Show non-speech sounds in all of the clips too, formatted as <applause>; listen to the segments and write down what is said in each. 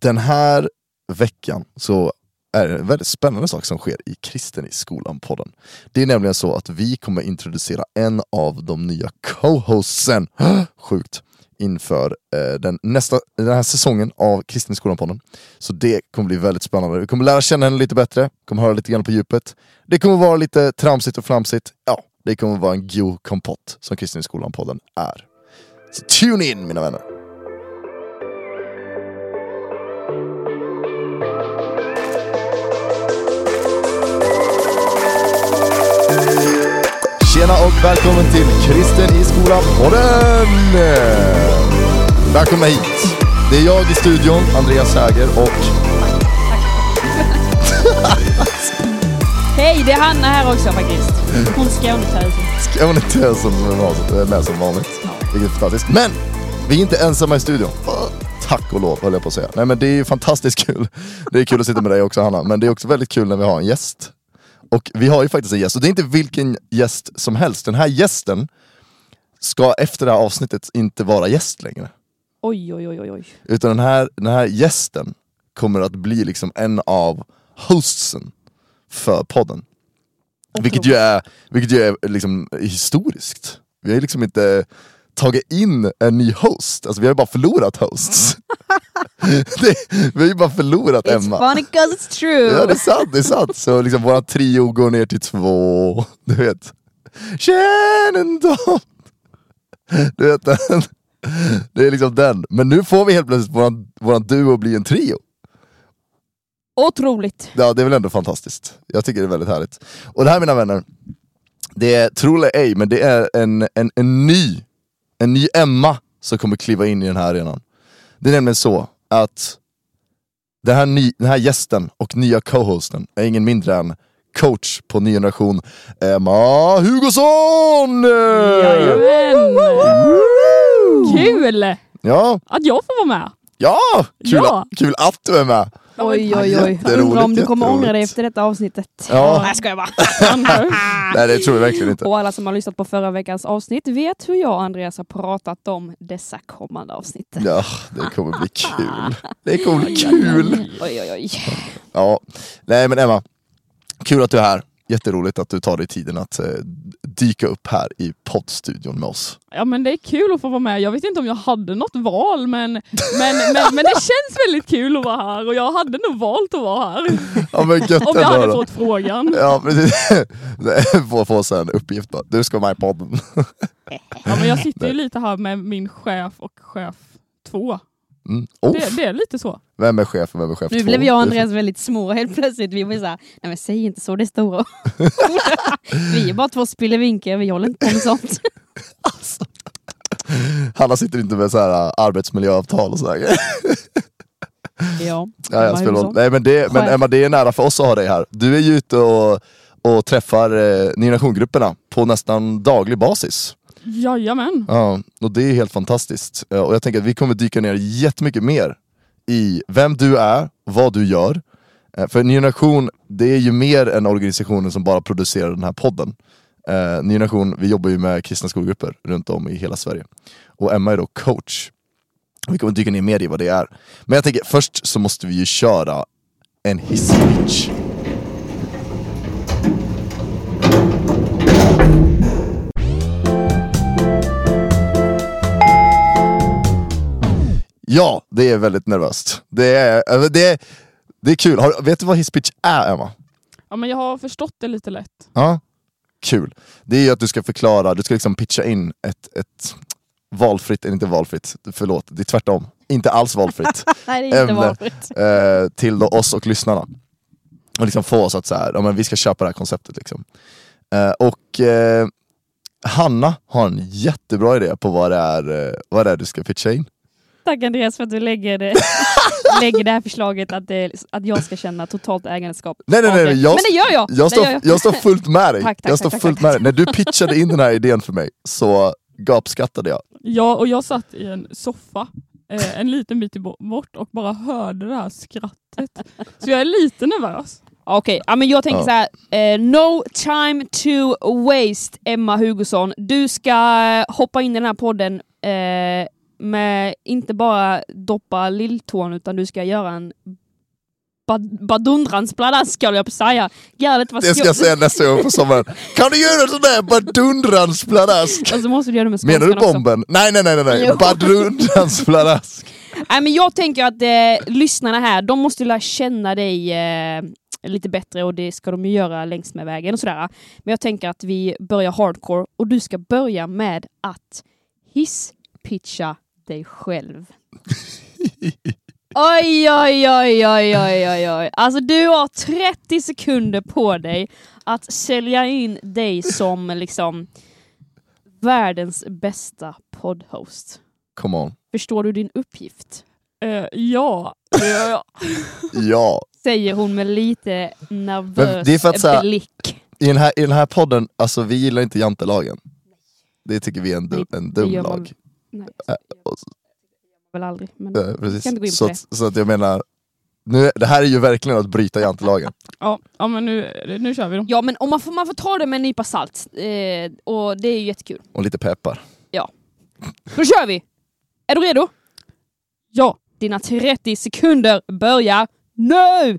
den här veckan så är det en väldigt spännande sak som sker i Kristen i skolan-podden. Det är nämligen så att vi kommer introducera en av de nya co-hostsen, <gasps> sjukt, inför eh, den, nästa, den här säsongen av Kristen i skolan-podden. Så det kommer bli väldigt spännande. Vi kommer lära känna henne lite bättre, kommer höra lite grann på djupet. Det kommer vara lite tramsigt och flamsigt. Ja, det kommer vara en god kompott som Kristen i skolan-podden är. Så tune in mina vänner! Tjena och välkommen till Kristen i skolan-podden! Välkomna hit! Det är jag i studion, Andreas Häger och Hej, det är Hanna här också faktiskt. Hon Skånetösen. Skånetösen som är med- som vanligt. Vilket är fantastiskt. Men vi är inte ensamma i studion. Tack och lov höll jag på att säga. Nej men det är ju fantastiskt kul. Det är kul att sitta med dig också Hanna, men det är också väldigt kul när vi har en gäst. Och vi har ju faktiskt en gäst, och det är inte vilken gäst som helst. Den här gästen ska efter det här avsnittet inte vara gäst längre. Oj, oj, oj, oj. Utan den här, den här gästen kommer att bli liksom en av hostsen för podden. Vilket ju är, vilket ju är liksom historiskt. Vi har liksom inte tagit in en ny host, alltså vi har ju bara förlorat hosts. <laughs> det, vi har ju bara förlorat It's Emma. funny cause it's true. Ja det är sant, det är sant. Så liksom våran trio går ner till två, du vet. Shenandoah. Du vet den. Det är liksom den. Men nu får vi helt plötsligt våran, våran duo bli en trio. Otroligt. Ja, det är väl ändå fantastiskt. Jag tycker det är väldigt härligt. Och det här mina vänner, det är, tro eller ej, men det är en, en, en ny, en ny Emma som kommer kliva in i den här arenan. Det är nämligen så att den här, ny, den här gästen och nya co-hosten är ingen mindre än coach på ny generation, Emma Hugosson! Jajamän. Kul Ja, att jag får vara med. Ja! Kul, Ja. kul att du är med! Oj, oj, oj. Undrar om du kommer ångra dig efter detta avsnittet. Ja. Nej, jag skojar bara. <laughs> Nej det tror jag verkligen inte. Och alla som har lyssnat på förra veckans avsnitt vet hur jag och Andreas har pratat om dessa kommande avsnitt. Ja, det kommer bli kul. Det kommer bli kul! Oj, oj, oj. Ja, nej men Emma, kul att du är här. Jätteroligt att du tar dig tiden att eh, dyka upp här i poddstudion med oss. Ja men det är kul att få vara med. Jag vet inte om jag hade något val men, men, men, men det känns väldigt kul att vara här och jag hade nog valt att vara här. Ja men gött Om jag hade då. fått frågan. Ja precis. Det får <laughs> få en uppgift bara. Du ska vara med i podden. Ja, men jag sitter ju lite här med min chef och chef två. Mm. Oh, Det, det är lite så. vem är chef och vem är chef Nu två? blev jag och Andreas väldigt små helt plötsligt. Vi var såhär, nej men säg inte så, det är stora. <laughs> vi är bara två spillevinkar, vi håller inte på med sånt. Hanna sitter inte med så här äh, arbetsmiljöavtal och sådär. <laughs> Ja, Ja, Emma jag spelar. Nej men, det, men. Emma, det är nära för oss att ha dig här. Du är ju ute och, och träffar eh, Generation-grupperna på nästan daglig basis. Jajamän. Ja, och det är helt fantastiskt. Och jag tänker att vi kommer dyka ner jättemycket mer i vem du är, vad du gör. Eh, för Ny Generation, det är ju mer än organisationen som bara producerar den här podden. Eh, Ny Generation, vi jobbar ju med kristna skolgrupper runt om i hela Sverige. Och Emma är då coach. Vi kommer dyka ner mer i vad det är. Men jag tänker, först så måste vi ju köra en hisspitch. Ja, det är väldigt nervöst. Det är, äh, det är, det är kul. Har, vet du vad hisspitch är Emma? Ja, men jag har förstått det lite lätt. Ja, kul. Det är ju att du ska förklara, du ska liksom pitcha in ett, ett valfritt, eller inte valfritt, förlåt, det är tvärtom. Inte alls valfritt. <laughs> Nej, det är inte Ämne. valfritt. eh, till oss och lyssnarna. Och liksom få oss att så här, ja, men vi ska köpa det här konceptet. Liksom. Eh, och eh, Hanna har en jättebra idé på vad det är, eh, vad det är du ska pitcha in. Tack Andreas för att du lägger det, <laughs> lägger det här förslaget att, det, att jag ska känna totalt ägandeskap Nej, nej, nej, nej, jag- Men det gör jag! Jag står, gör jag. står fullt med dig. <laughs> Tack, tack, jag står tack, fullt tack, med tack. dig. När du pitchade in den här idén för mig så gapskrattade jag. Ja, och jag satt i en soffa eh, en liten bit bort och bara hörde det här skrattet. Så jag är lite nervös. Okej, ja, men jag tänker Ja. så här. Eh, no time to waste Emma Hugosson. Du ska hoppa in i den här podden eh, med inte bara doppa lilltån utan du ska göra en bad- badundrans pladask höll jag på att säga. Galet vad Det ska jag säga nästa gång på sommaren. Kan du göra en sån där badundrans pladask? Och så måste du göra det med Menar du skånskan också. bomben? Nej, nej, nej, nej, badundrans pladask. Nej, men jag tänker att eh, lyssnarna här, de måste lära känna dig eh, lite bättre och det ska de ju göra längs med vägen och sådär. Men jag tänker att vi börjar hardcore och du ska börja med att hisspitcha dig själv. Oj, oj, oj, oj, oj, oj, oj. Alltså du har 30 sekunder på dig att sälja in dig som liksom världens bästa poddhost. Come on. Förstår du din uppgift? Eh, ja, det gör jag. Ja. Säger hon med lite nervös det är för att så här- blick. I den, här, I den här podden, alltså vi gillar inte jantelagen. Det tycker vi är en, dum, en det dum gör man- lag. Nej, Äh, jag väl aldrig. Men... Ska precis. inte gå in på Så, det. att, så att jag menar, nu, det här är ju verkligen att bryta jantelagen. <laughs> Ja, ja men nu, nu kör vi då. Ja, men om man, får, man får ta det med en nypa salt. Eh, och det är ju jättekul. Och lite peppar. Då kör vi! Är du redo? Ja. Dina 30 sekunder börjar nu!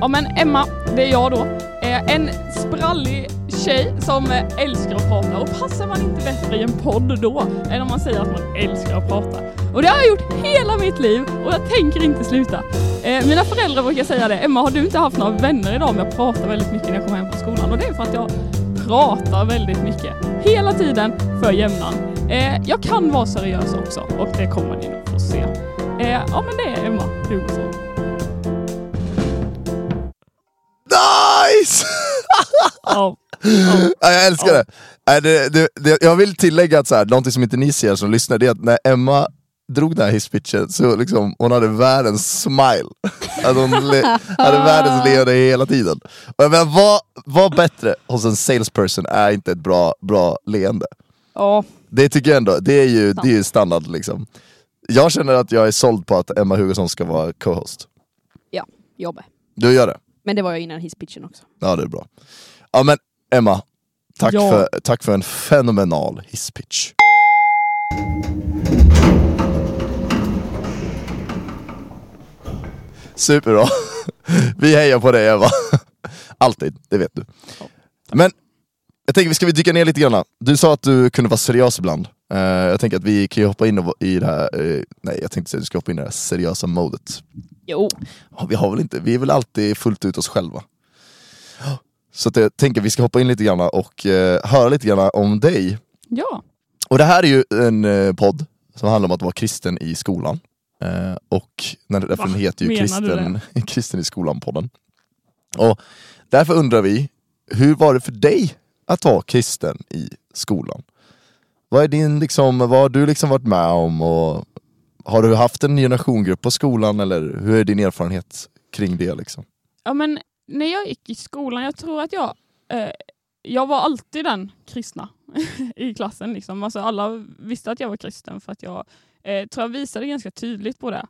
Ja men Emma, det är jag då. Eh, En sprallig tjej som älskar att prata och passar man inte bättre i en podd då än om man säger att man älskar att prata. Och det har jag gjort hela mitt liv och jag tänker inte sluta. Eh, Mina föräldrar brukar säga det, Emma har du inte haft några vänner idag men jag pratar väldigt mycket när jag kommer hem från skolan och det är för att jag pratar väldigt mycket. Hela tiden för jämnan. Eh, Jag kan vara seriös också och det kommer ni nog få se. Eh, Ja men det är Emma Hugosson. Ja. Ja, jag älskar det. Det, det, det. Jag vill tillägga att så här, någonting som inte ni ser som lyssnar, det är att när Emma drog den här hisspitchen så liksom, hon hade världens smile. Att hon le, hade <laughs> världens leende hela tiden. Och jag menar, vad, vad bättre hos en salesperson är inte ett bra, bra leende. Ja, Det tycker jag ändå, det är ju, det är ju standard liksom. Jag känner att jag är såld på att Emma Hugosson ska vara co-host. jobbe. Du gör det? Men det var jag innan hisspitchen också. Ja det är bra. Ja men Emma, tack, Ja. för, tack för en fenomenal hisspitch. Superbra. Vi hejar på dig Emma. Alltid, det vet du. Men jag tänker, ska vi dyka ner lite grann? Du sa att du kunde vara seriös ibland. Eh, jag tänker att vi kan ju hoppa in och- i det här, eh, nej jag tänkte säga att du ska hoppa in i det här seriösa modet. Jo. Ja, vi har väl inte, vi är väl alltid fullt ut oss själva. Så att jag tänker att vi ska hoppa in lite grann och eh, höra lite grann om dig. ja. Och det här är ju en eh, podd som handlar om att vara kristen i skolan. Eh, och när, därför Va? heter ju kristen, <laughs> kristen i skolan-podden. Och därför undrar vi, hur var det för dig att vara kristen i skolan? Vad, är din, liksom, vad har du liksom varit med om? Och har du haft en generationgrupp på skolan eller hur är din erfarenhet kring det? Liksom? Ja, men när jag gick i skolan, jag tror att jag, eh, jag var alltid den kristna <laughs> i klassen. Liksom. Alltså, alla visste att jag var kristen för att jag eh, tror jag visade ganska tydligt på det.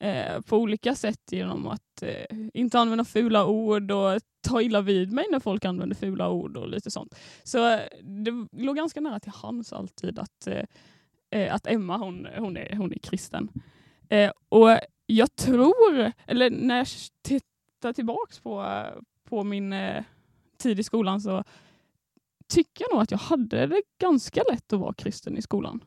Eh, på olika sätt genom att eh, inte använda fula ord och ta illa vid mig när folk använder fula ord och lite sånt. Så eh, det låg ganska nära till hands alltid att, eh, eh att Emma hon, hon, är, hon är kristen. Eh, och jag tror, eller när jag tittar tillbaks på, på min eh, tid i skolan så tycker jag nog att jag hade det ganska lätt att vara kristen i skolan.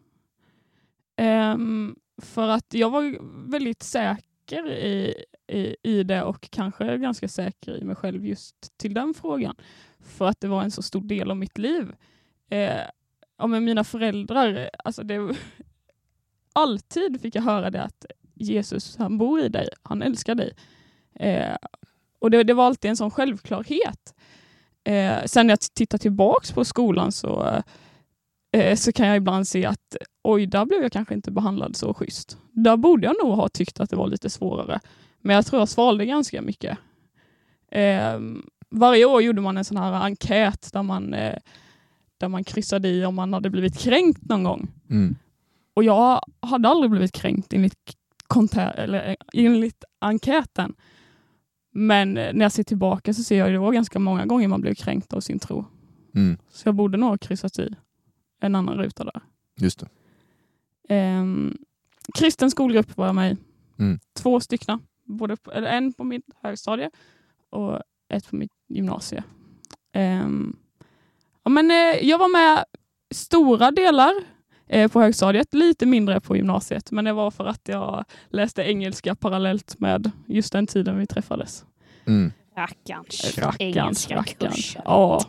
Ehm, för att jag var väldigt säker i, i, i det och kanske ganska säker i mig själv just till den frågan. För att det var en så stor del av mitt liv. Eh, ja, men mina föräldrar, alltså det, <laughs> alltid fick jag höra det att Jesus, han bor i dig, han älskar dig. Eh, och det, det var alltid en sån självklarhet. Eh, sen när jag tittar tillbaks på skolan så, eh, så kan jag ibland se att oj, där blev jag kanske inte behandlad så schysst. Där borde jag nog ha tyckt att det var lite svårare. Men jag tror jag svalde ganska mycket. Eh, varje år gjorde man en sån här enkät där man, eh, där man kryssade i om man hade blivit kränkt någon gång. Mm. Och jag hade aldrig blivit kränkt enligt, eller, eh, enligt enkäten. Men eh, när jag ser tillbaka så ser jag att det var ganska många gånger man blev kränkt av sin tro. Mm. Så jag borde nog ha kryssat i en annan ruta där. Just. Ehm, kristen skolgrupp var jag med i. Mm. Två stycken. Både på, eller en på mitt högstadie och ett på mitt gymnasie. Ehm, ja, men, eh, jag var med stora delar eh, på högstadiet, lite mindre på gymnasiet. Men det var för att jag läste engelska parallellt med just den tiden vi träffades. Mm. Rackarns Rackarns, engelska rackarns. Ja.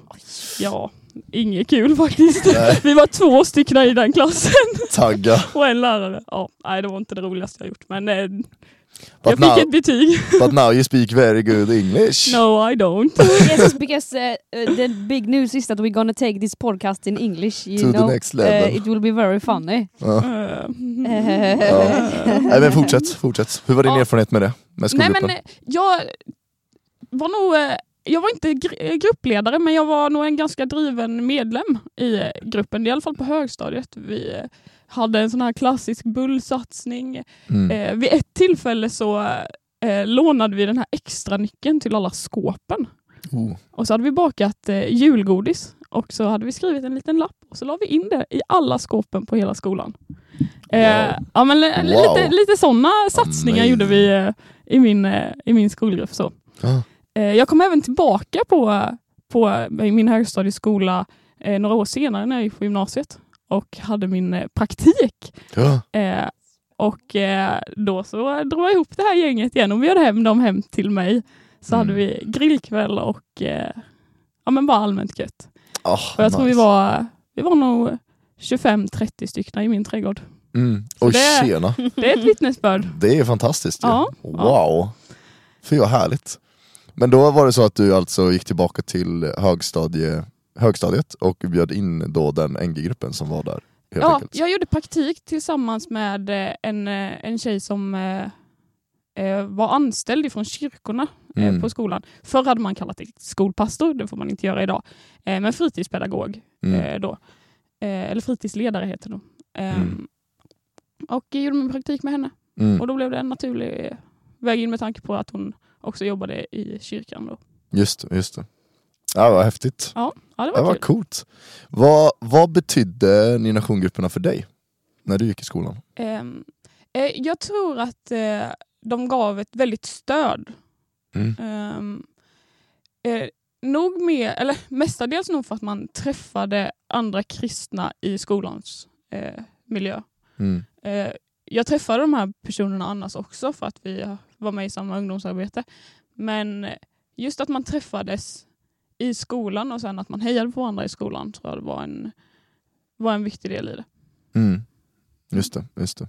Ja, inget kul <laughs> faktiskt. Nej. Vi var två stycken i den klassen Tagga. <laughs> och en lärare. Ja, nej, det var inte det roligaste jag gjort, men eh, But jag now, fick ett betyg. <laughs> but now you speak very good English. No, I don't. <laughs> <laughs> yes, because uh, uh, the big news is that we're gonna take this podcast in English. You To the know, next level. Uh, it will be very funny. Ja. Eh, Nej men fortsätt, fortsätt. Hur var din Ja. erfarenhet med det? Med Nej, men jag var nog... eh, Jag var inte gr- eh, gruppledare, men jag var nog en ganska driven medlem i eh, gruppen. I alla fall på högstadiet. Vi hade en sån här klassisk bullsatsning. mm. Eh, vid ett tillfälle så eh, lånade vi den här extra nyckeln till alla skåpen. oh. Och så hade vi bakat eh, julgodis och så hade vi skrivit en liten lapp och så la vi in det i alla skåpen på hela skolan. Eh, Wow. ja, men, Wow. lite, lite sådana satsningar Amazing. gjorde vi eh, i, min, eh, i min skolgrupp. Så. Ah. Eh, jag kom även tillbaka på, på eh, min högstadieskola eh, några år senare när jag gick på gymnasiet och hade min eh, praktik. Ja. Eh, och eh, då så drog jag ihop det här gänget igen och bjöd hem dem hem till mig. Så Mm. hade vi grillkväll och eh, ja, men bara allmänt gött. Ah, Och jag tror vi nice. var, vi var nog 25-30 stycken i min trädgård. Mm. Och det- tjena, <laughs> Det är ett vittnesbörd. det är fantastiskt ju. Ja, Wow. Fy vad härligt. Men då var det så att du alltså gick tillbaka till högstadie, högstadiet och bjöd in då den NG-gruppen som var där. Ja, enkelt. jag gjorde praktik tillsammans med eh, en, eh, en tjej som eh, eh, var anställd ifrån kyrkorna eh, Mm. på skolan. Förr hade man kallat det skolpastor, det får man inte göra idag. Eh, men fritidspedagog Mm. då. Eller fritidsledare heter det. Eh, Mm. Och jag gjorde min praktik med henne. Mm. Och då blev det en naturlig väg in med tanke på att hon också jobbade i kyrkan. Då. Just, just det. Ja, vad häftigt. Ja, det Det var var kul. coolt. Vad, vad betydde Nina grupperna för dig? När du gick i skolan? Ehm, eh, jag tror att eh, de gav ett väldigt stöd. Mm. Ehm, eh, nog med, eller <laughs> mestadels nog för att man träffade andra kristna i skolans eh, miljö. Mm. Eh, jag träffade de här personerna annars också för att vi var med i samma ungdomsarbete. Men just att man träffades i skolan och sen att man hejade på varandra i skolan tror jag det var en, var en viktig del i det. Mm. Just det, just det.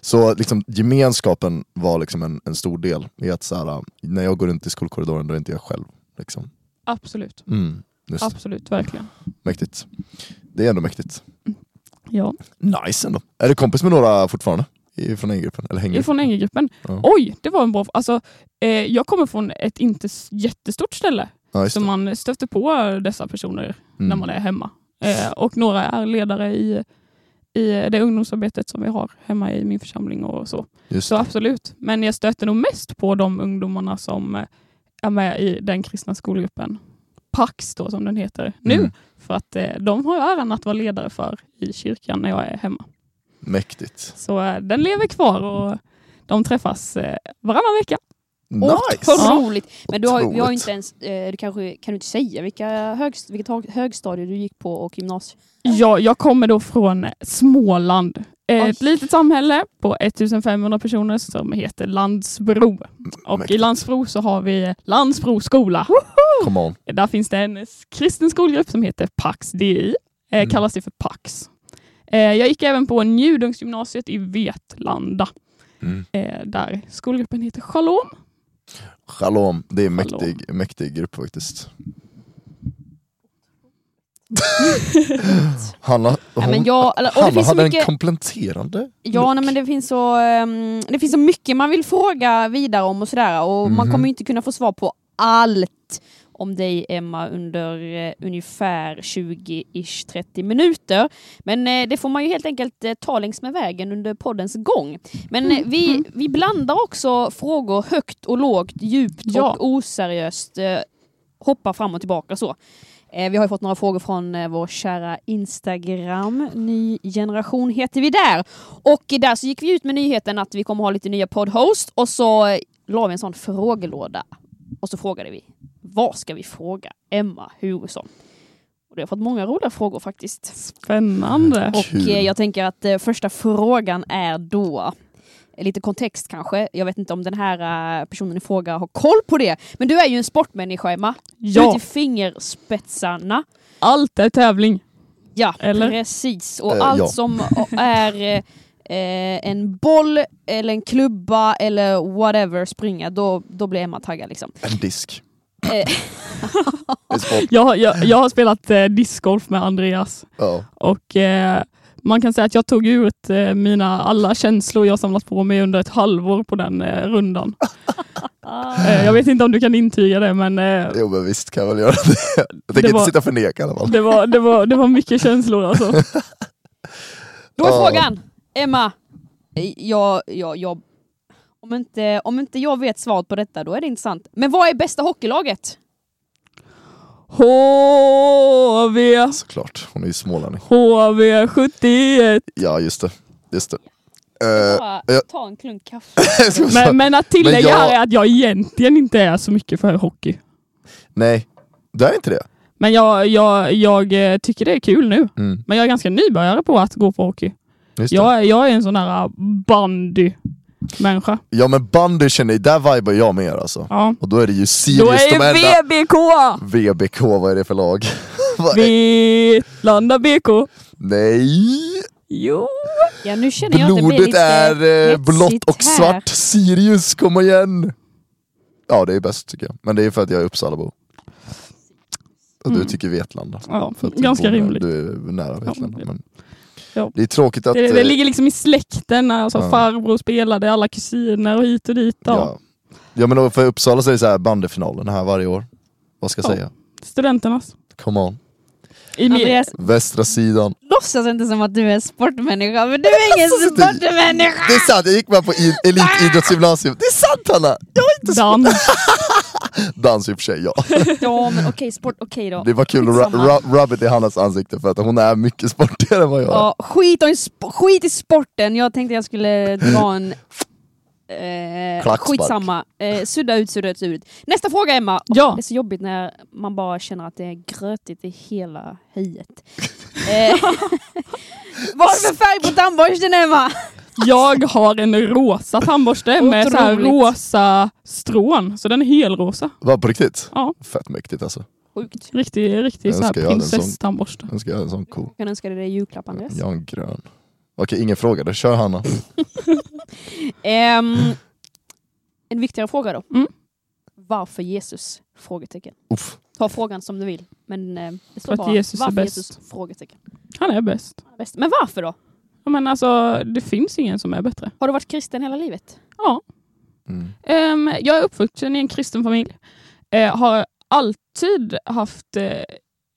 Så liksom, gemenskapen var liksom en, en stor del i att så här, när jag går runt i skolkorridoren då är inte jag själv. Liksom. Absolut. Mm. Absolut, verkligen. Mäktigt. Det är ändå mäktigt. Ja. Nice ändå. Är du kompis med några fortfarande? Från NG-gruppen? Eller hänger? Från NG-gruppen. Ja. Oj, det var en bra... Alltså, eh, jag kommer från ett inte jättestort ställe. Ja, Så man stöter på dessa personer när Mm. man är hemma. Eh, och några är ledare i, i det ungdomsarbetet som vi har hemma i min församling och så. Så absolut. Men jag stöter nog mest på de ungdomarna som eh, är med i den kristna skolgruppen. Pax då som den heter nu. Mm. För att eh, de har jag äran att vara ledare för i kyrkan när jag är hemma. Mäktigt. Så eh, den lever kvar och de träffas eh, varannan vecka. Nice! vad roligt! Men du har, vi har ju Otroligt. inte ens, eh, du kanske, kan du inte säga vilka högst, vilket hög- högstadie du gick på och gymnasiet? Jag, jag kommer då från Småland. Eh, Oj. Ett litet samhälle på 1500 personer som heter Landsbro. Och i Mäktigt. Landsbro så har vi Landsbro skola. Come on. Där finns det en kristen skolgrupp som heter Pax DI. Eh, Mm. Kallas det för Pax. Eh, jag gick även på Njudungsgymnasiet i Vetlanda. Mm. Eh, där skolgruppen heter Shalom. Shalom, det är Shalom. mäktig, mäktig grupp faktiskt. <laughs> Hanna, hon, Ja, men jag, eller, Hanna hade mycket, en kompletterande ja, nej, men det, finns så, ehm, det finns så mycket man vill fråga vidare om och sådär och man Mhm. kommer inte kunna få svar på allt om dig Emma under eh, ungefär 20-ish 30 minuter. Men eh, det får man ju helt enkelt eh, ta längs med vägen under poddens gång. Men eh, vi, vi blandar också frågor högt och lågt, djupt Ja. och oseriöst. Eh, hoppar fram och tillbaka så. Eh, vi har ju fått några frågor från vår kära Instagram. Ny generation heter vi där. Och där så gick vi ut med nyheten att vi kommer ha lite nya poddhost och så la vi en sån frågelåda. Och så frågade vi, vad ska vi fråga Emma Hugesson? Och det har fått många roliga frågor faktiskt. Spännande. Och eh, jag tänker att eh, första frågan är då Lite kontext kanske. Jag vet inte om den här eh, personen i fråga har koll på det. Men du är ju en sportmänniska Emma. Du är Ja, till fingerspetsarna. allt är tävling. Ja, Eller? precis. Och Eh, allt ja. som är eh, eh, en boll eller en klubba eller whatever springa, då, då blir Emma taggad liksom. En disk. Eh. Jag, jag, jag har spelat eh, discgolf med Andreas Ja. och eh, man kan säga att jag tog ut eh, mina alla känslor jag samlat på mig under ett halvår på den eh, rundan. Eh, jag vet inte om du kan intyga det men eh, Jo men visst kan jag väl göra det. Jag tänker Det var- inte sitta och förneka i alla fall. det, var, det, var, det var mycket känslor alltså. Då är frågan, Emma, jag, jag, jag, om, inte, om inte jag vet svaret på detta, då är det intressant. Men vad är bästa hockeylaget? HV, Såklart, hon är ju smålänning. HV71. Ja just det. Just det. Eh, Bara jag- ta en klunk kaffe. <laughs> Men, men att tillägga Men jag- här är att jag egentligen inte är så mycket för hockey. Nej, det är inte det. Men jag, jag, jag eh, tycker det är kul nu. Mm, Men jag är ganska nybörjare på att gå på hockey. Jag, är- jag är en sån här äh, bandy-människa. Ja men bandy känner jag, där vibar jag mer alltså. Ja. Och då är det ju Då Sirius de är enda. VBK! VBK, vad är det för lag? <laughs> Vetlanda BK. Nej! Jo. Ja, nu känner jag att det Blodet är eh, blått och här. svart. Sirius, kom igen! Ja det är bäst tycker jag. Men det är för att jag är Uppsalabo. Och du Mm. tycker Vetlanda. Ja, du ganska rimligt. Du är nära Vetlanda. Ja. Men Ja. Det är tråkigt att... Det, det eh, ligger liksom i släkten. Alltså Ja. Farbror spelade, alla kusiner och hit och dit. Ja. ja. ja men för Uppsala så är det så här bandyfinalen här varje år. Vad ska jag Ja. säga? Studenternas. Come on. I min, Andreas, Västra sidan. låtsas inte som att du är sportmänniska, men du är ingen sportmänniska! Det är sant, jag gick med på elitidrottsgymnasium. Det är sant Hanna! Jag är inte dans. <laughs> dans i och för sig, ja. <laughs> Ja, men okej, <laughs> sport, okej då. Det var kul att Skitsamma. ru- ru- rub it i Hannas ansikte för att hon är mycket sportigare än vad jag är. Ja, skit, om, sp- skit i sporten, jag tänkte jag skulle dra en... Eh, Klackspark. skitsamma. Eh, sudda ut, sudda ut, sudda ut. Nästa fråga Emma. Ja. Det är så jobbigt när man bara känner att det är grötigt i hela höjet. <laughs> eh, vad är det för färg på tandborsten Emma? Jag har en rosa tandborste med så här rosa strån. Så den är helrosa. Var på riktigt? Ja. Fett mäktigt alltså. Sjukt. Riktig, riktig Jag så här önskar jag en sån. prinsesstandborste. Jag ska göra en sån cool. Jag kan önska dig det julklapp Andreas. Jag har en grön. Okej, ingen fråga då. Kör Hanna. <laughs> Ehm, en viktigare fråga då. Mm. Varför Jesus? Frågetecken. Uff. Ta frågan som du vill. Men eh, det står bara Jesus är varför bäst. Jesus? Frågetecken. Han är bäst. Han är bäst. Men varför då? Men alltså, det finns ingen som är bättre. Har du varit kristen hela livet? Ja. Mm. Ehm, jag är uppvuxen i en kristen familj. Eh, har alltid haft eh,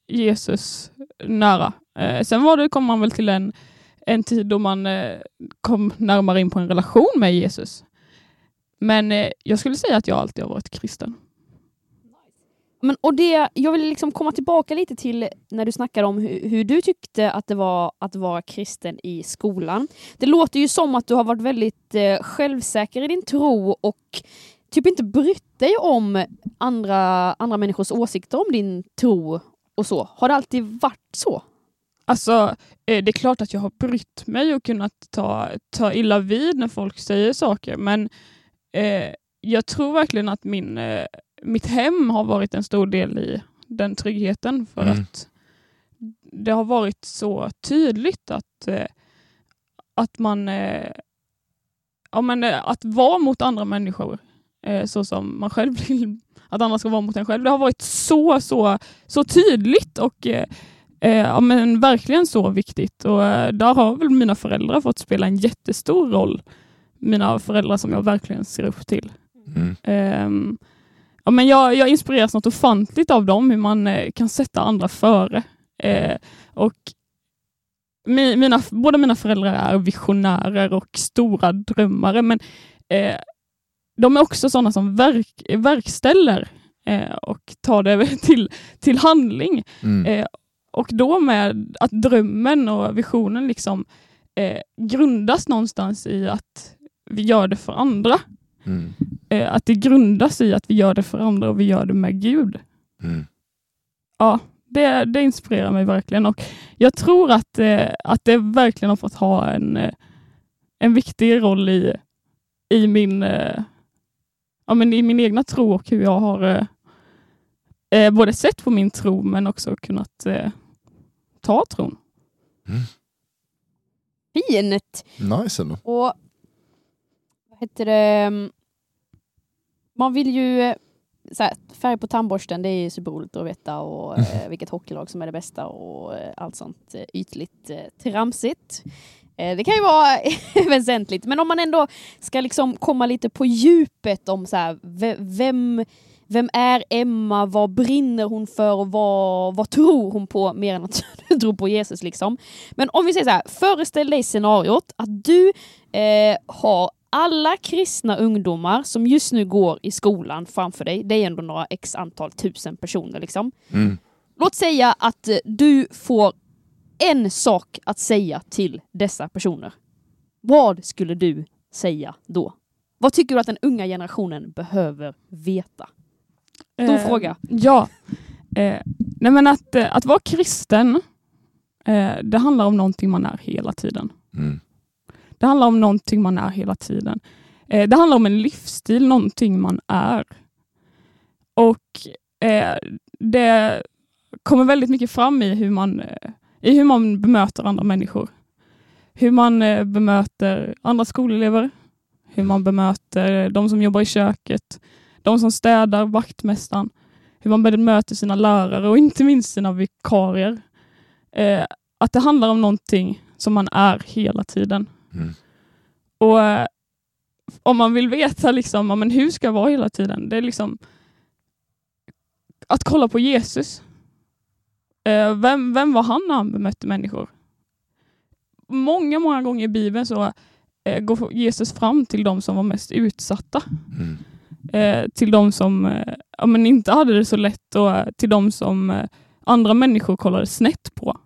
Jesus nära. Eh, sen var det, kom man väl till en, en tid då man kom närmare in på en relation med Jesus. Men jag skulle säga att jag alltid har varit kristen. Men, och det, jag vill liksom komma tillbaka lite till när du snackade om hur, hur du tyckte att det var att vara kristen i skolan. Det låter ju som att du har varit väldigt eh, självsäker i din tro och typ inte brytt dig om andra, andra människors åsikter om din tro och så. Har det alltid varit så? Alltså, eh, det är klart att jag har brytt mig och kunnat ta, ta illa vid när folk säger saker, men eh, jag tror verkligen att min, eh, mitt hem har varit en stor del i den tryggheten, för Mm. att det har varit så tydligt att, eh, att man eh, ja, men, eh, att vara mot andra människor så som man själv <laughs> vill att andra ska vara mot en själv. Det har varit så, så, så tydligt och ja, men verkligen så viktigt och där har väl mina föräldrar fått spela en jättestor roll. Mina föräldrar som jag verkligen ser upp till. Mm. Ehm, ja, men jag, jag inspireras något ofantligt av dem, hur man eh, kan sätta andra före. Eh, och mi, mina, båda mina föräldrar är visionärer och stora drömmare, men eh, de är också sådana som verk, verkställer eh, och ta det <laughs> till, till handling. Mm. Eh, och då med att drömmen och visionen liksom eh, grundas någonstans i att vi gör det för andra. Mm. Eh, att det grundas i att vi gör det för andra och vi gör det med Gud. Mm. Ja, det, det inspirerar mig verkligen och jag tror att, eh, att det verkligen har fått ha en, eh, en viktig roll i, i, min, eh, ja, men i min egna tro och hur jag har eh, eh, både sett på min tro men också kunnat eh, ta tron. Fint! Nice ändå. Och vad heter det? Man vill ju eh, så här, färg på tandborsten, det är superroligt att veta och eh, vilket hockeylag som är det bästa och eh, allt sånt eh, ytligt eh, tramsigt. Det kan ju vara <laughs> väsentligt, men om man ändå ska liksom komma lite på djupet om så här, ve- vem, vem är Emma, vad brinner hon för och vad, vad tror hon på mer än att <laughs> du tror på Jesus liksom. Men om vi säger så här, föreställ dig scenariot att du har alla kristna ungdomar som just nu går i skolan framför dig. Det är ändå några x antal tusen personer liksom. Mm. Låt säga att eh, du får en sak att säga till dessa personer. Vad skulle du säga då? Vad tycker du att den unga generationen behöver veta? Stor Eh, fråga. Ja. Eh, nej men att, eh, att vara kristen, eh, det handlar om någonting man är hela tiden. Mm. Det handlar om någonting man är hela tiden. Eh, det handlar om en livsstil, någonting man är. Och eh, det kommer väldigt mycket fram i hur man, eh, i hur man bemöter andra människor. Hur man eh, bemöter andra skolelever, hur man bemöter eh, de som jobbar i köket, de som städar, vaktmästaren, hur man bemöter sina lärare och inte minst sina vikarier. Eh, att det handlar om någonting som man är hela tiden. Mm. Och eh, om man vill veta liksom, men hur ska jag vara hela tiden, det är liksom att kolla på Jesus. Eh, vem, vem var han när han bemötte människor? Många, många gånger i Bibeln så eh, går Jesus fram till de som var mest utsatta. Mm. Eh, till de som eh, ja, men inte hade det så lätt och eh, till de som andra människor kollade snett på.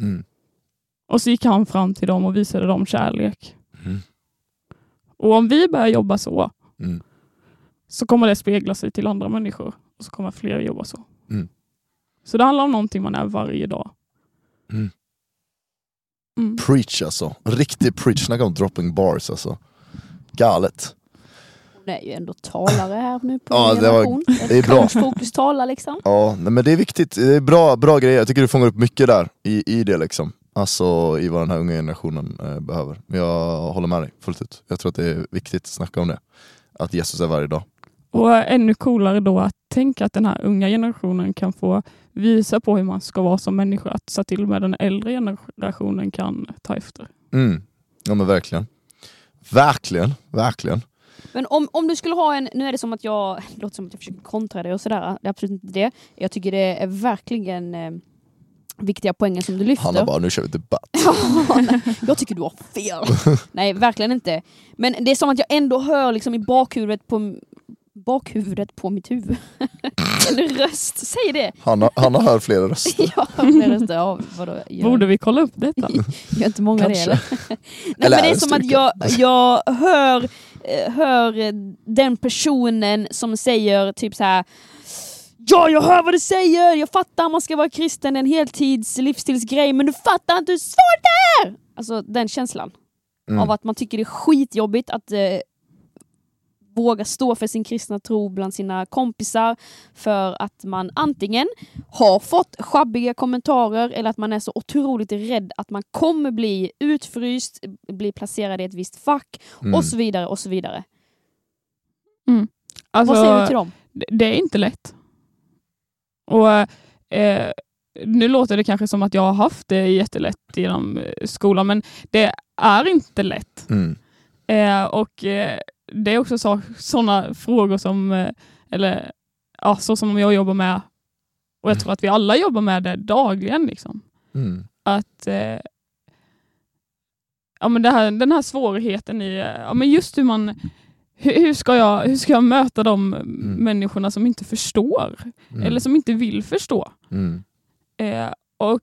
Mm. Och så gick han fram till dem och visade dem kärlek. Mm. Och om vi börjar jobba så, Mm. så kommer det spegla sig till andra människor. Och så kommer fler jobba så. Mm. Så det handlar om någonting man är varje dag. Mm. Mm. Preach alltså. Riktig preach. Snacka om dropping bars alltså. Galet. Hon är ju ändå talare här nu på Ja, det var- det är bra. Fokus talar liksom. Ja, nej, men det är viktigt. Det är bra, bra grejer. Jag tycker du fångar upp mycket där i, i det liksom. Alltså i vad den här unga generationen eh, behöver. Men jag håller med dig fullt ut. Jag tror att det är viktigt att snacka om det. Att Jesus är varje dag. Och ännu coolare då att tänka att den här unga generationen kan få visa på hur man ska vara som människa. Att så till och med den äldre generationen kan ta efter. Mm. Ja men verkligen. Verkligen, verkligen. Men om, om du skulle ha en, nu är det som att jag, det låter som att jag försöker kontra dig och sådär, det är absolut inte det. Jag tycker det är verkligen eh, viktiga poänger som du lyfter. Hanna bara, nu kör vi debatt. <laughs> Jag tycker du har fel. <laughs> Nej, verkligen inte. Men det är som att jag ändå hör liksom i bakhuvudet på, bakhuvudet på mitt huvud. <laughs> Eller röst, säg det. Hanna, Hanna hör flera röster. Ja, det röster. Ja, vadå, gör, Borde vi kolla upp detta? gör inte många det Kanske. eller? Nej, Eller men det är är det som att styrka? jag, jag hör, eh, hör den personen som säger typ så här. Ja, jag hör vad du säger! Jag fattar man ska vara kristen, en heltids livsstilsgrej, men du fattar inte hur svårt det är! Alltså den känslan Mm. av att man tycker det är skitjobbigt att eh, våga stå för sin kristna tro bland sina kompisar för att man antingen har fått schabbiga kommentarer eller att man är så otroligt rädd att man kommer bli utfryst, bli placerad i ett visst fack Mm. och så vidare och så vidare. Alltså, Vad säger du till dem? det är inte lätt. Och eh, Nu låter det kanske som att jag har haft det jättelätt genom eh, skolan, men det är inte lätt. Mm. Eh, och eh, Det är också så, sådana frågor som, eh, eller ja, så som jag jobbar med, och jag tror att vi alla jobbar med det dagligen. Liksom. Mm. Att eh, ja, men här, den här svårigheten i, ja, men just hur man, hur, hur, ska jag, hur ska jag möta de Mm. människorna som inte förstår? Mm. Eller som inte vill förstå? Mm. Eh, och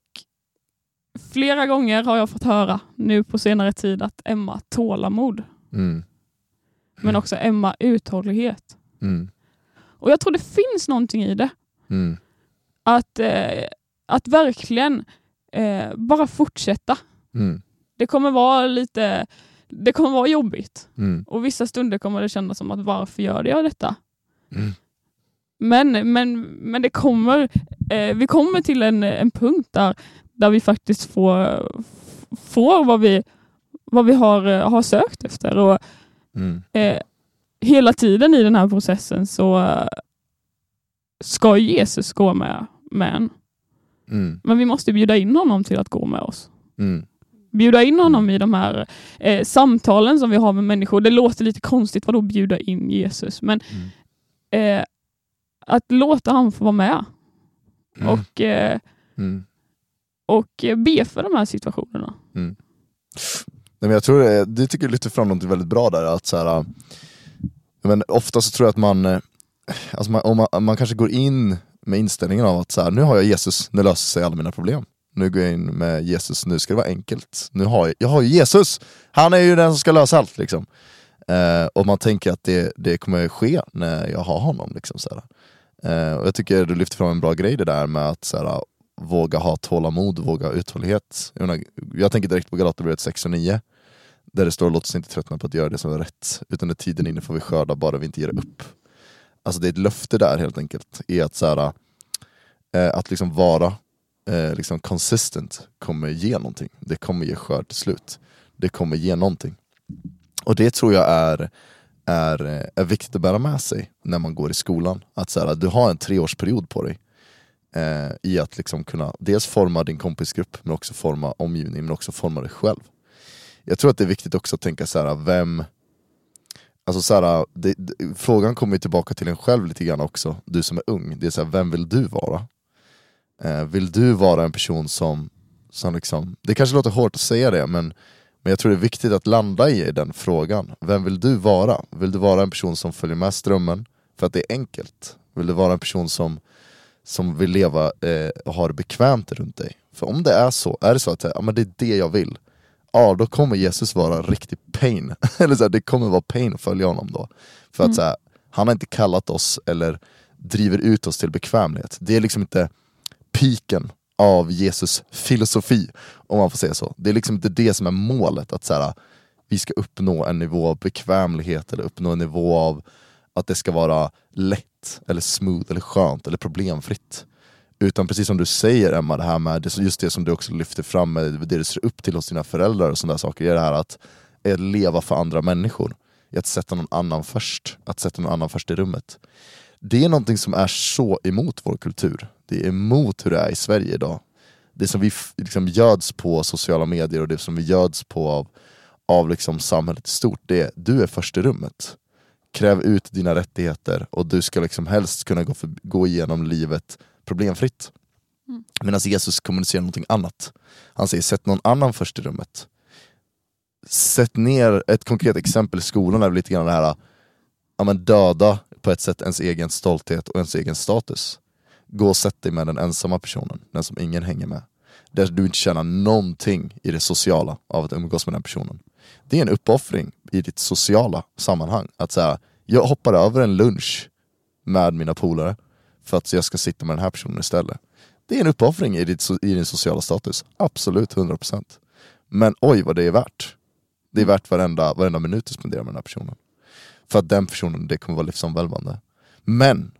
flera gånger har jag fått höra nu på senare tid att Emma tålamod, Mm. men också Emma uthållighet. Mm. Och jag tror det finns någonting i det. Mm. Att, eh, att verkligen eh, bara fortsätta. Det kommer vara lite det kommer vara jobbigt Mm. och vissa stunder kommer det kännas som att varför gör jag detta? Mm. Men, men, men det kommer, eh, vi kommer till en, en punkt där, där vi faktiskt får, får vad vi, vad vi har, eh, har sökt efter. Och, Mm. eh, hela tiden i den här processen så ska Jesus gå med, med en. Mm. Men vi måste bjuda in honom till att gå med oss. Mm. Bjuda in honom i de här eh, samtalen som vi har med människor. Det låter lite konstigt, vadå bjuda in Jesus? Men Mm. eh, att låta han få vara med Mm. och, eh, Mm. och eh, be för de här situationerna. Nej, men jag tror det, det tycker jag lyfter fram något väldigt bra där, att så här, men ofta så tror jag att man, eh, alltså man, man, man kanske går in med inställningen av att så här, nu har jag Jesus, nu löser sig alla mina problem. Nu går jag in med Jesus, nu ska det vara enkelt. Nu har jag, jag har ju Jesus, han är ju den som ska lösa allt. Liksom. Eh, och man tänker att det, det kommer ske när jag har honom. Liksom, så. Eh, och jag tycker du lyfter fram en bra grej det där med att så våga ha tålamod, våga ha uthållighet. Jag, menar, jag tänker direkt på Galaterbrevet 6 och 9 där det står låt oss inte tröttna på att göra det som är rätt, utan när tiden är inne får vi skörda bara vi inte ger upp. Alltså det är ett löfte där helt enkelt, i att, så här, eh, att liksom vara eh, liksom consistent kommer ge någonting. Det kommer ge skörd till slut. Det kommer ge någonting. Och det tror jag är, är, eh, är viktigt att bära med sig när man går i skolan. Att så här, du har en treårsperiod på dig eh, i att liksom kunna dels forma din kompisgrupp, men också forma omgivningen, men också forma dig själv. Jag tror att det är viktigt också att tänka så här, vem Alltså så här, det, det, frågan kommer ju tillbaka till en själv lite grann också, du som är ung. Det är så här, vem vill du vara? Eh, vill du vara en person som, som liksom, det kanske låter hårt att säga det men, men jag tror det är viktigt att landa i den frågan. Vem vill du vara? Vill du vara en person som följer med strömmen för att det är enkelt? Vill du vara en person som, som vill leva eh, och ha det bekvämt runt dig? För om det är så, är det så att ja, men det är det jag vill, ja då kommer Jesus vara riktig pain. <laughs> eller så här, det kommer vara pain att följa honom då. För att Mm. så här, han har inte kallat oss eller driver ut oss till bekvämlighet. Det är liksom inte piken av Jesus filosofi, om man får säga så. Det är liksom inte det som är målet, att så här, vi ska uppnå en nivå av bekvämlighet eller uppnå en nivå av att det ska vara lätt, eller smooth, eller skönt, eller problemfritt. Utan precis som du säger Emma, det här med just det som du också lyfter fram med det du ser upp till hos dina föräldrar och sådana saker, är det här att, att leva för andra människor. Att sätta någon annan först, att sätta någon annan först i rummet. Det är någonting som är så emot vår kultur. Det är emot hur det är i Sverige idag. Det som vi liksom göds på sociala medier och det som vi göds på av, av liksom samhället i stort, det är du är först i rummet. Kräv ut dina rättigheter och du ska liksom helst kunna gå, för, gå igenom livet problemfritt. Mm. Medan Jesus kommunicerar någonting annat. Han säger sätt någon annan först i rummet. Sätt ner, ett konkret exempel i skolan är väl lite grann det här ja, men döda på ett sätt ens egen stolthet och ens egen status. Gå och sätt dig med den ensamma personen, den som ingen hänger med. Där du inte tjänar någonting i det sociala av att umgås med den personen. Det är en uppoffring i ditt sociala sammanhang. Att säga, jag hoppar över en lunch med mina polare för att jag ska sitta med den här personen istället. Det är en uppoffring i, ditt, i din sociala status, absolut 100%. Men oj vad det är värt. Det är värt varenda, varenda minut du spenderar med den här personen. För att den personen, det kommer vara livsomvälvande. Men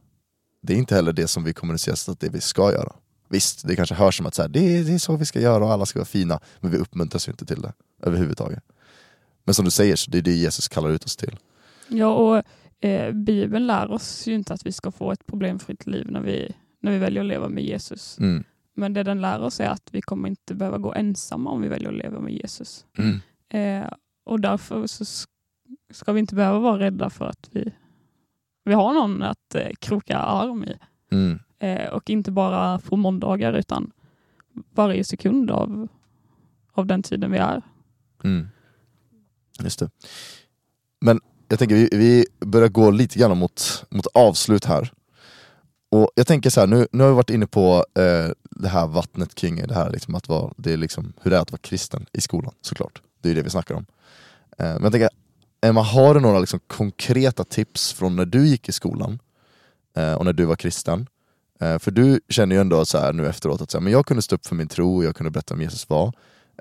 det är inte heller det som vi kommunicerar att det vi ska göra. Visst, det kanske hörs som att så här, det, är, det är så vi ska göra och alla ska vara fina, men vi uppmuntras ju inte till det överhuvudtaget. Men som du säger, så det är det Jesus kallar ut oss till. Ja, och eh, Bibeln lär oss ju inte att vi ska få ett problemfritt liv när vi, när vi väljer att leva med Jesus. Mm. Men det den lär oss är att vi kommer inte behöva gå ensamma om vi väljer att leva med Jesus. Mm. Eh, och därför så ska vi inte behöva vara rädda för att vi, vi har någon att eh, kroka arm i. Mm. Eh, och inte bara på måndagar utan varje sekund av, av den tiden vi är. Mm. Just det. Men jag tänker vi, vi börjar gå lite grann mot, mot avslut här. Och jag tänker så här, nu, nu har vi varit inne på eh, det här vattnet kring det här liksom att vara, det är liksom, hur det är att vara kristen i skolan såklart. Det är det vi snackar om. Eh, men jag tänker, Emma, har du några liksom konkreta tips från när du gick i skolan eh, och när du var kristen? Eh, för du känner ju ändå så här nu efteråt att så här, men jag kunde stå upp för min tro och jag kunde berätta om Jesus var.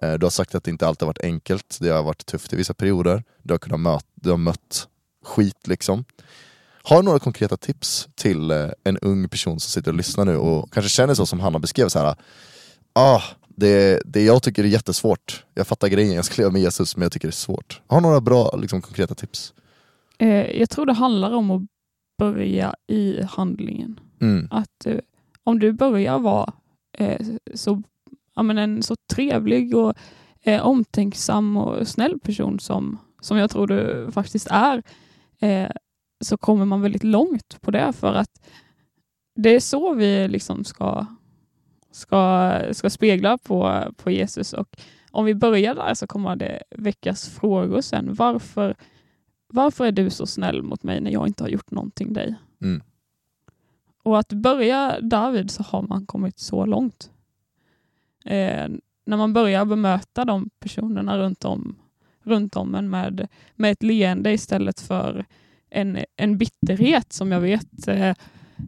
Eh, du har sagt att det inte alltid har varit enkelt, det har varit tufft i vissa perioder. Du har, kunnat möt, du har mött skit liksom. Har du några konkreta tips till eh, en ung person som sitter och lyssnar nu och kanske känner så som Hanna beskrev, så här, ah, det, det jag tycker är jättesvårt. Jag fattar grejen, jag ska leva med Jesus men jag tycker det är svårt. Har några bra liksom, konkreta tips? Eh, jag tror det handlar om att börja i handlingen. Mm. Att eh, om du börjar vara eh, så, ja, men en så trevlig och eh, omtänksam och snäll person som, som jag tror du faktiskt är, eh, så kommer man väldigt långt på det för att det är så vi liksom ska, ska, ska spegla på, på Jesus och om vi börjar där så kommer det väckas frågor sen. Varför, varför är du så snäll mot mig när jag inte har gjort någonting dig? Mm. Och att börja därvid så har man kommit så långt. Eh, när man börjar bemöta de personerna runt om, runt om en med, med ett leende istället för en, en bitterhet som jag vet eh,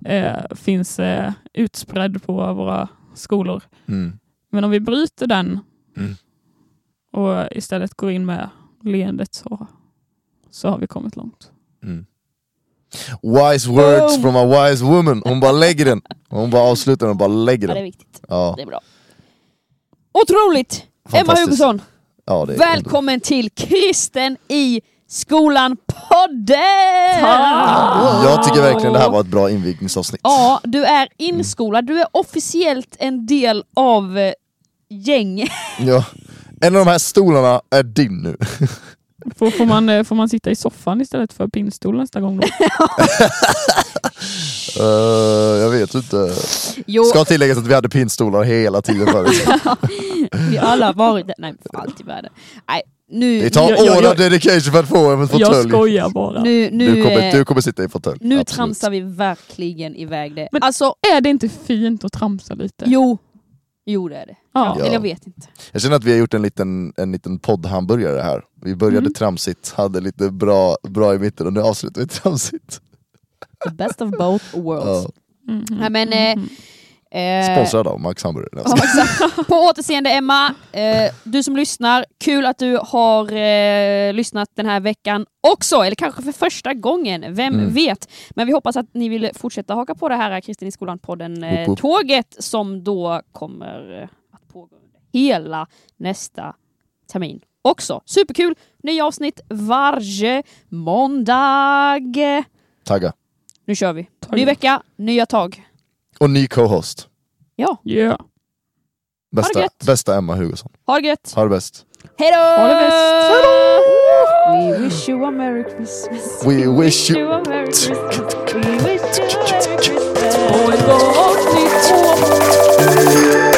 eh, finns eh, utspridd på våra skolor. Mm. Men om vi bryter den Mm. och istället går in med leendet så, så har vi kommit långt. Mm. Wise words Boom. from a wise woman. Hon bara lägger den. Hon bara avslutar den och bara lägger Ja, det är den. viktigt. Ja, Det är bra. Otroligt! Emma. Hugosson, Ja, välkommen till Kristen i skolan-podden! Jag tycker verkligen det här var ett bra invigningsavsnitt. Ja, du är inskolad. Du är officiellt en del av eh, gänget. <laughs> Ja. En av de här stolarna är din nu. <laughs> Får, får, man, eh, får man sitta i soffan istället för pinnstol nästa gång då? <laughs> Eh, jag vet inte. Jo, Ska tilläggas att vi hade pinnstolar hela tiden förut. vi alla har varit där. Nej, för allt i världen. Nej, nu, Det tar Jag- jag- år jag- av dedication för att få en Jag fåtölj. skojar bara. nu, nu, Du kommer, eh, du kommer sitta i fåtölj. nu Absolut. tramsar vi verkligen iväg det. Men- alltså, Är det inte fint att tramsa lite? jo. Jo, det är det. Ja. Eller jag vet inte. Jag känner att vi har gjort en liten, en liten poddhamburgare här. Vi började Mm. tramsigt, hade lite bra, bra i mitten och nu avslutar vi tramsigt. The best of both worlds. Ja. Mhm. Nej, men, eh, Mhm. Eh, Sponsrad av Max Hamburgare. På återseende Emma, eh, du som lyssnar, kul att du har eh, lyssnat den här veckan också, eller kanske för första gången, vem Mm. vet. Men vi hoppas att ni vill fortsätta haka på det här Kristin i skolan-podden, eh, tåget som då kommer att pågå hela nästa termin också. Superkul! Nya avsnitt varje måndag. Tagga. Nu kör vi. Tack. Ny vecka, nya tag. Och ny co-host. Ja. Yeah. Bästa, bästa Emma Hugosson. Ha det gött. Ha det bäst. Hej då! Ha det bäst. We wish you a merry Christmas. We, wish you a merry Christmas. We wish you a merry Christmas.